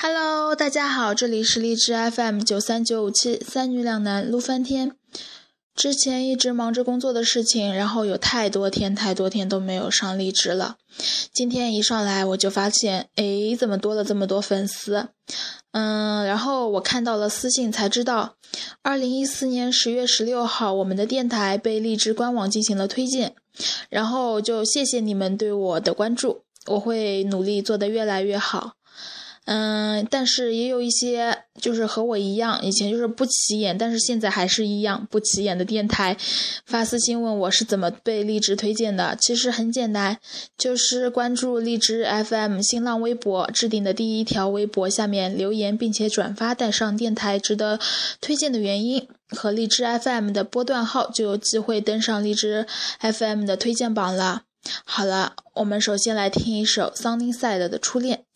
Hello，大家好，这里是荔枝 FM 九三九五七三女两男撸翻天。之前一直忙着工作的事情，然后有太多天太多天都没有上荔枝了。今天一上来我就发现，哎，怎么多了这么多粉丝？嗯，然后我看到了私信才知道，二零一四年十月十六号，我们的电台被荔枝官网进行了推荐。然后就谢谢你们对我的关注，我会努力做得越来越好。嗯，但是也有一些就是和我一样，以前就是不起眼，但是现在还是一样不起眼的电台，发私信问我是怎么被荔枝推荐的。其实很简单，就是关注荔枝 FM 新浪微博置顶的第一条微博下面留言，并且转发带上电台值得推荐的原因和荔枝 FM 的波段号，就有机会登上荔枝 FM 的推荐榜了。好了，我们首先来听一首 Sunnyside 的初恋。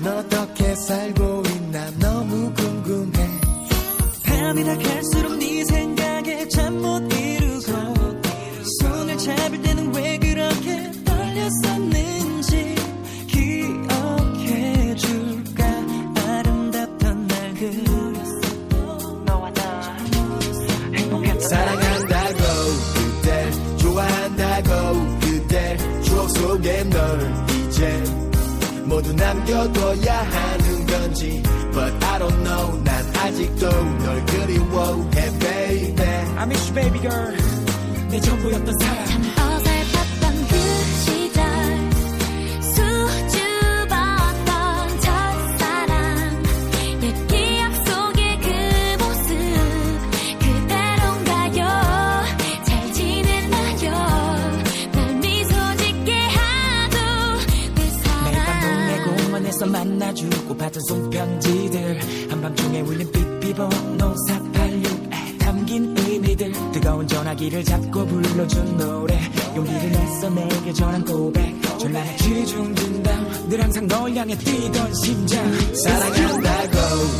너 어떻게 살고 있나 너무 궁금해. 밤이 다 갈수록 했던 내게 전한 고백. 졸라나 치중진담 늘 항상 널 향해 뛰던 심장. 사랑한다고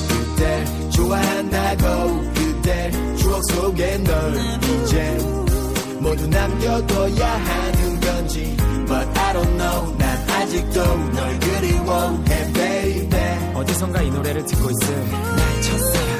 그때 좋아한다고 그때 추억 속에 널 이제 모두 남겨둬야 하는 건지. But I don't know 난 아직도 널 그리워해 baby. 어디선가 이 노래를 듣고 있을 날 첫사랑.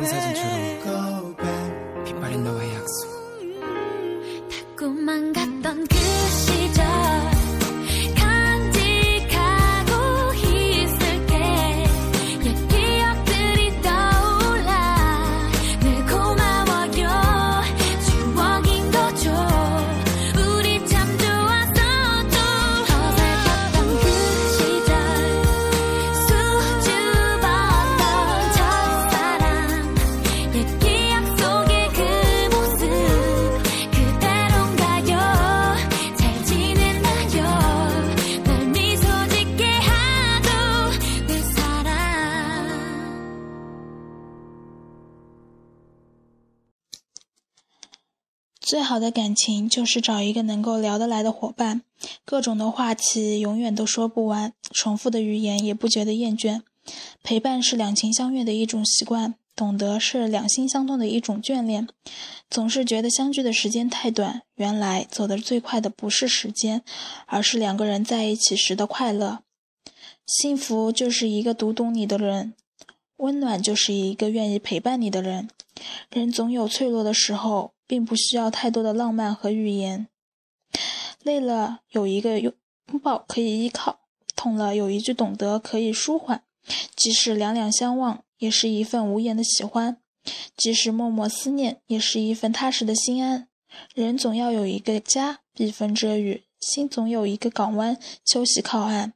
다른 사진처럼 最好的感情就是找一个能够聊得来的伙伴，各种的话题永远都说不完，重复的语言也不觉得厌倦。陪伴是两情相悦的一种习惯，懂得是两心相通的一种眷恋。总是觉得相聚的时间太短，原来走得最快的不是时间，而是两个人在一起时的快乐。幸福就是一个读懂你的人，温暖就是一个愿意陪伴你的人。人总有脆弱的时候。并不需要太多的浪漫和语言。累了有一个拥抱可以依靠，痛了有一句懂得可以舒缓。即使两两相望，也是一份无言的喜欢；即使默默思念，也是一份踏实的心安。人总要有一个家，避风遮雨；心总有一个港湾，休息靠岸。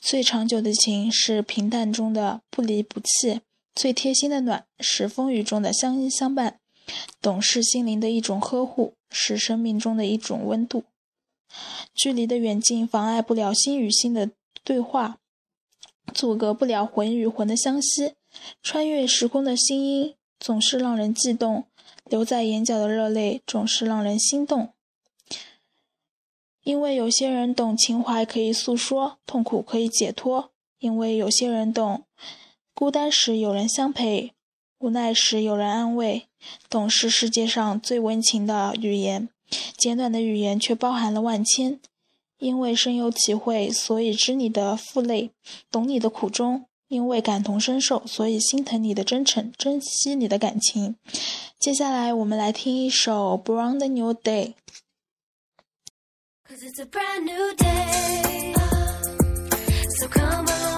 最长久的情是平淡中的不离不弃，最贴心的暖是风雨中的相依相伴。懂是心灵的一种呵护，是生命中的一种温度。距离的远近妨碍不了心与心的对话，阻隔不了魂与魂的相吸。穿越时空的心音总是让人悸动，留在眼角的热泪总是让人心动。因为有些人懂情怀可以诉说，痛苦可以解脱；因为有些人懂孤单时有人相陪，无奈时有人安慰。懂是世界上最温情的语言，简短的语言却包含了万千。因为深有体会，所以知你的负累，懂你的苦衷；因为感同身受，所以心疼你的真诚，珍惜你的感情。接下来，我们来听一首《Brown the New Day》。Cause it's a brand new day. So come on.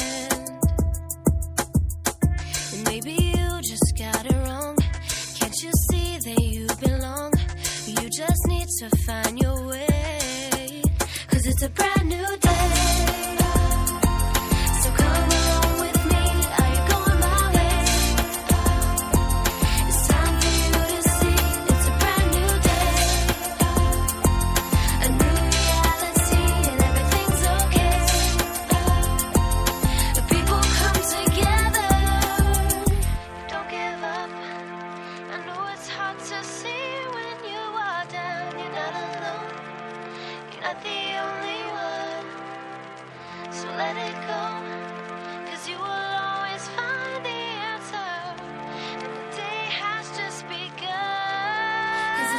Baby, you just got it wrong. Can't you see that you belong? You just need to find your way. Cause it's a brand new day.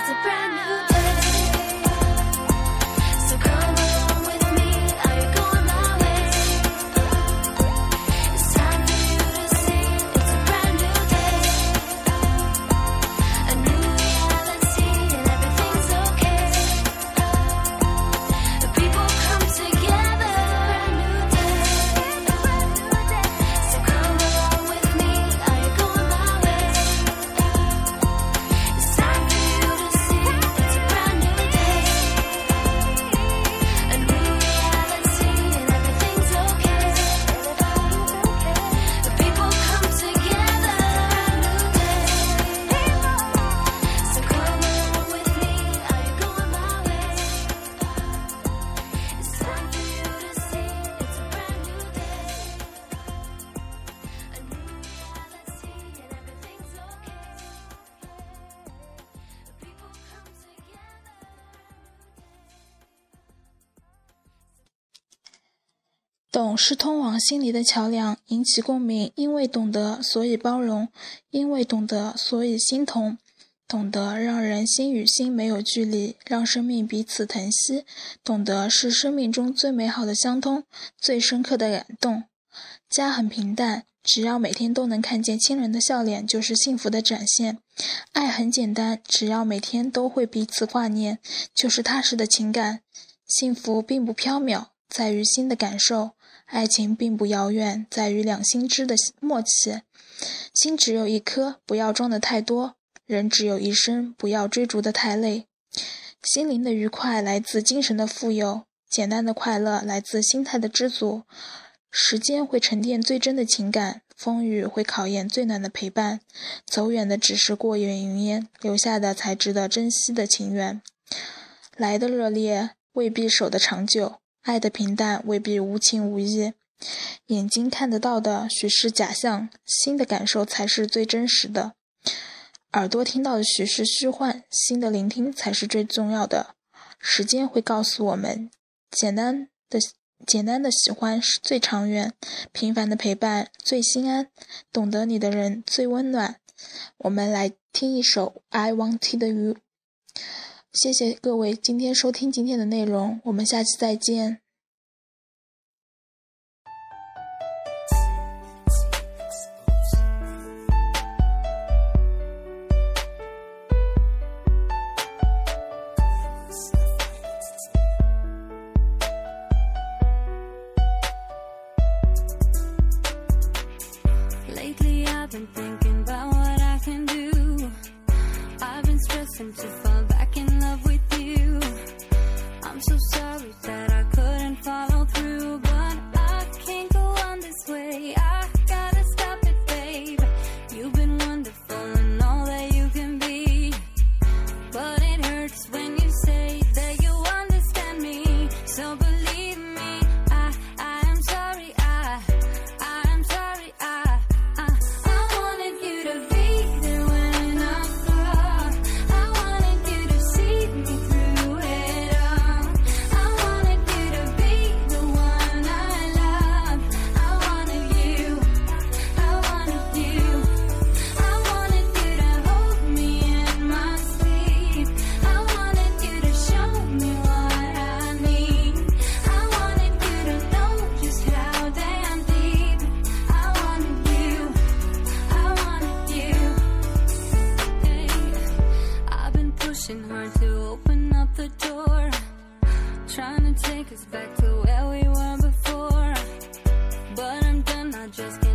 It's a brand new 懂是通往心里的桥梁，引起共鸣。因为懂得，所以包容；因为懂得，所以心同。懂得让人心与心没有距离，让生命彼此疼惜。懂得是生命中最美好的相通，最深刻的感动。家很平淡，只要每天都能看见亲人的笑脸，就是幸福的展现。爱很简单，只要每天都会彼此挂念，就是踏实的情感。幸福并不缥缈，在于心的感受。爱情并不遥远，在于两心之的默契。心只有一颗，不要装的太多；人只有一生，不要追逐的太累。心灵的愉快来自精神的富有，简单的快乐来自心态的知足。时间会沉淀最真的情感，风雨会考验最暖的陪伴。走远的只是过眼云烟，留下的才值得珍惜的情缘。来的热烈未必守得长久。爱的平淡未必无情无义，眼睛看得到的许是假象，心的感受才是最真实的。耳朵听到的许是虚幻，心的聆听才是最重要的。时间会告诉我们，简单的简单的喜欢是最长远，平凡的陪伴最心安，懂得你的人最温暖。我们来听一首《I Wanted You》。谢谢各位今天收听今天的内容，我们下期再见。just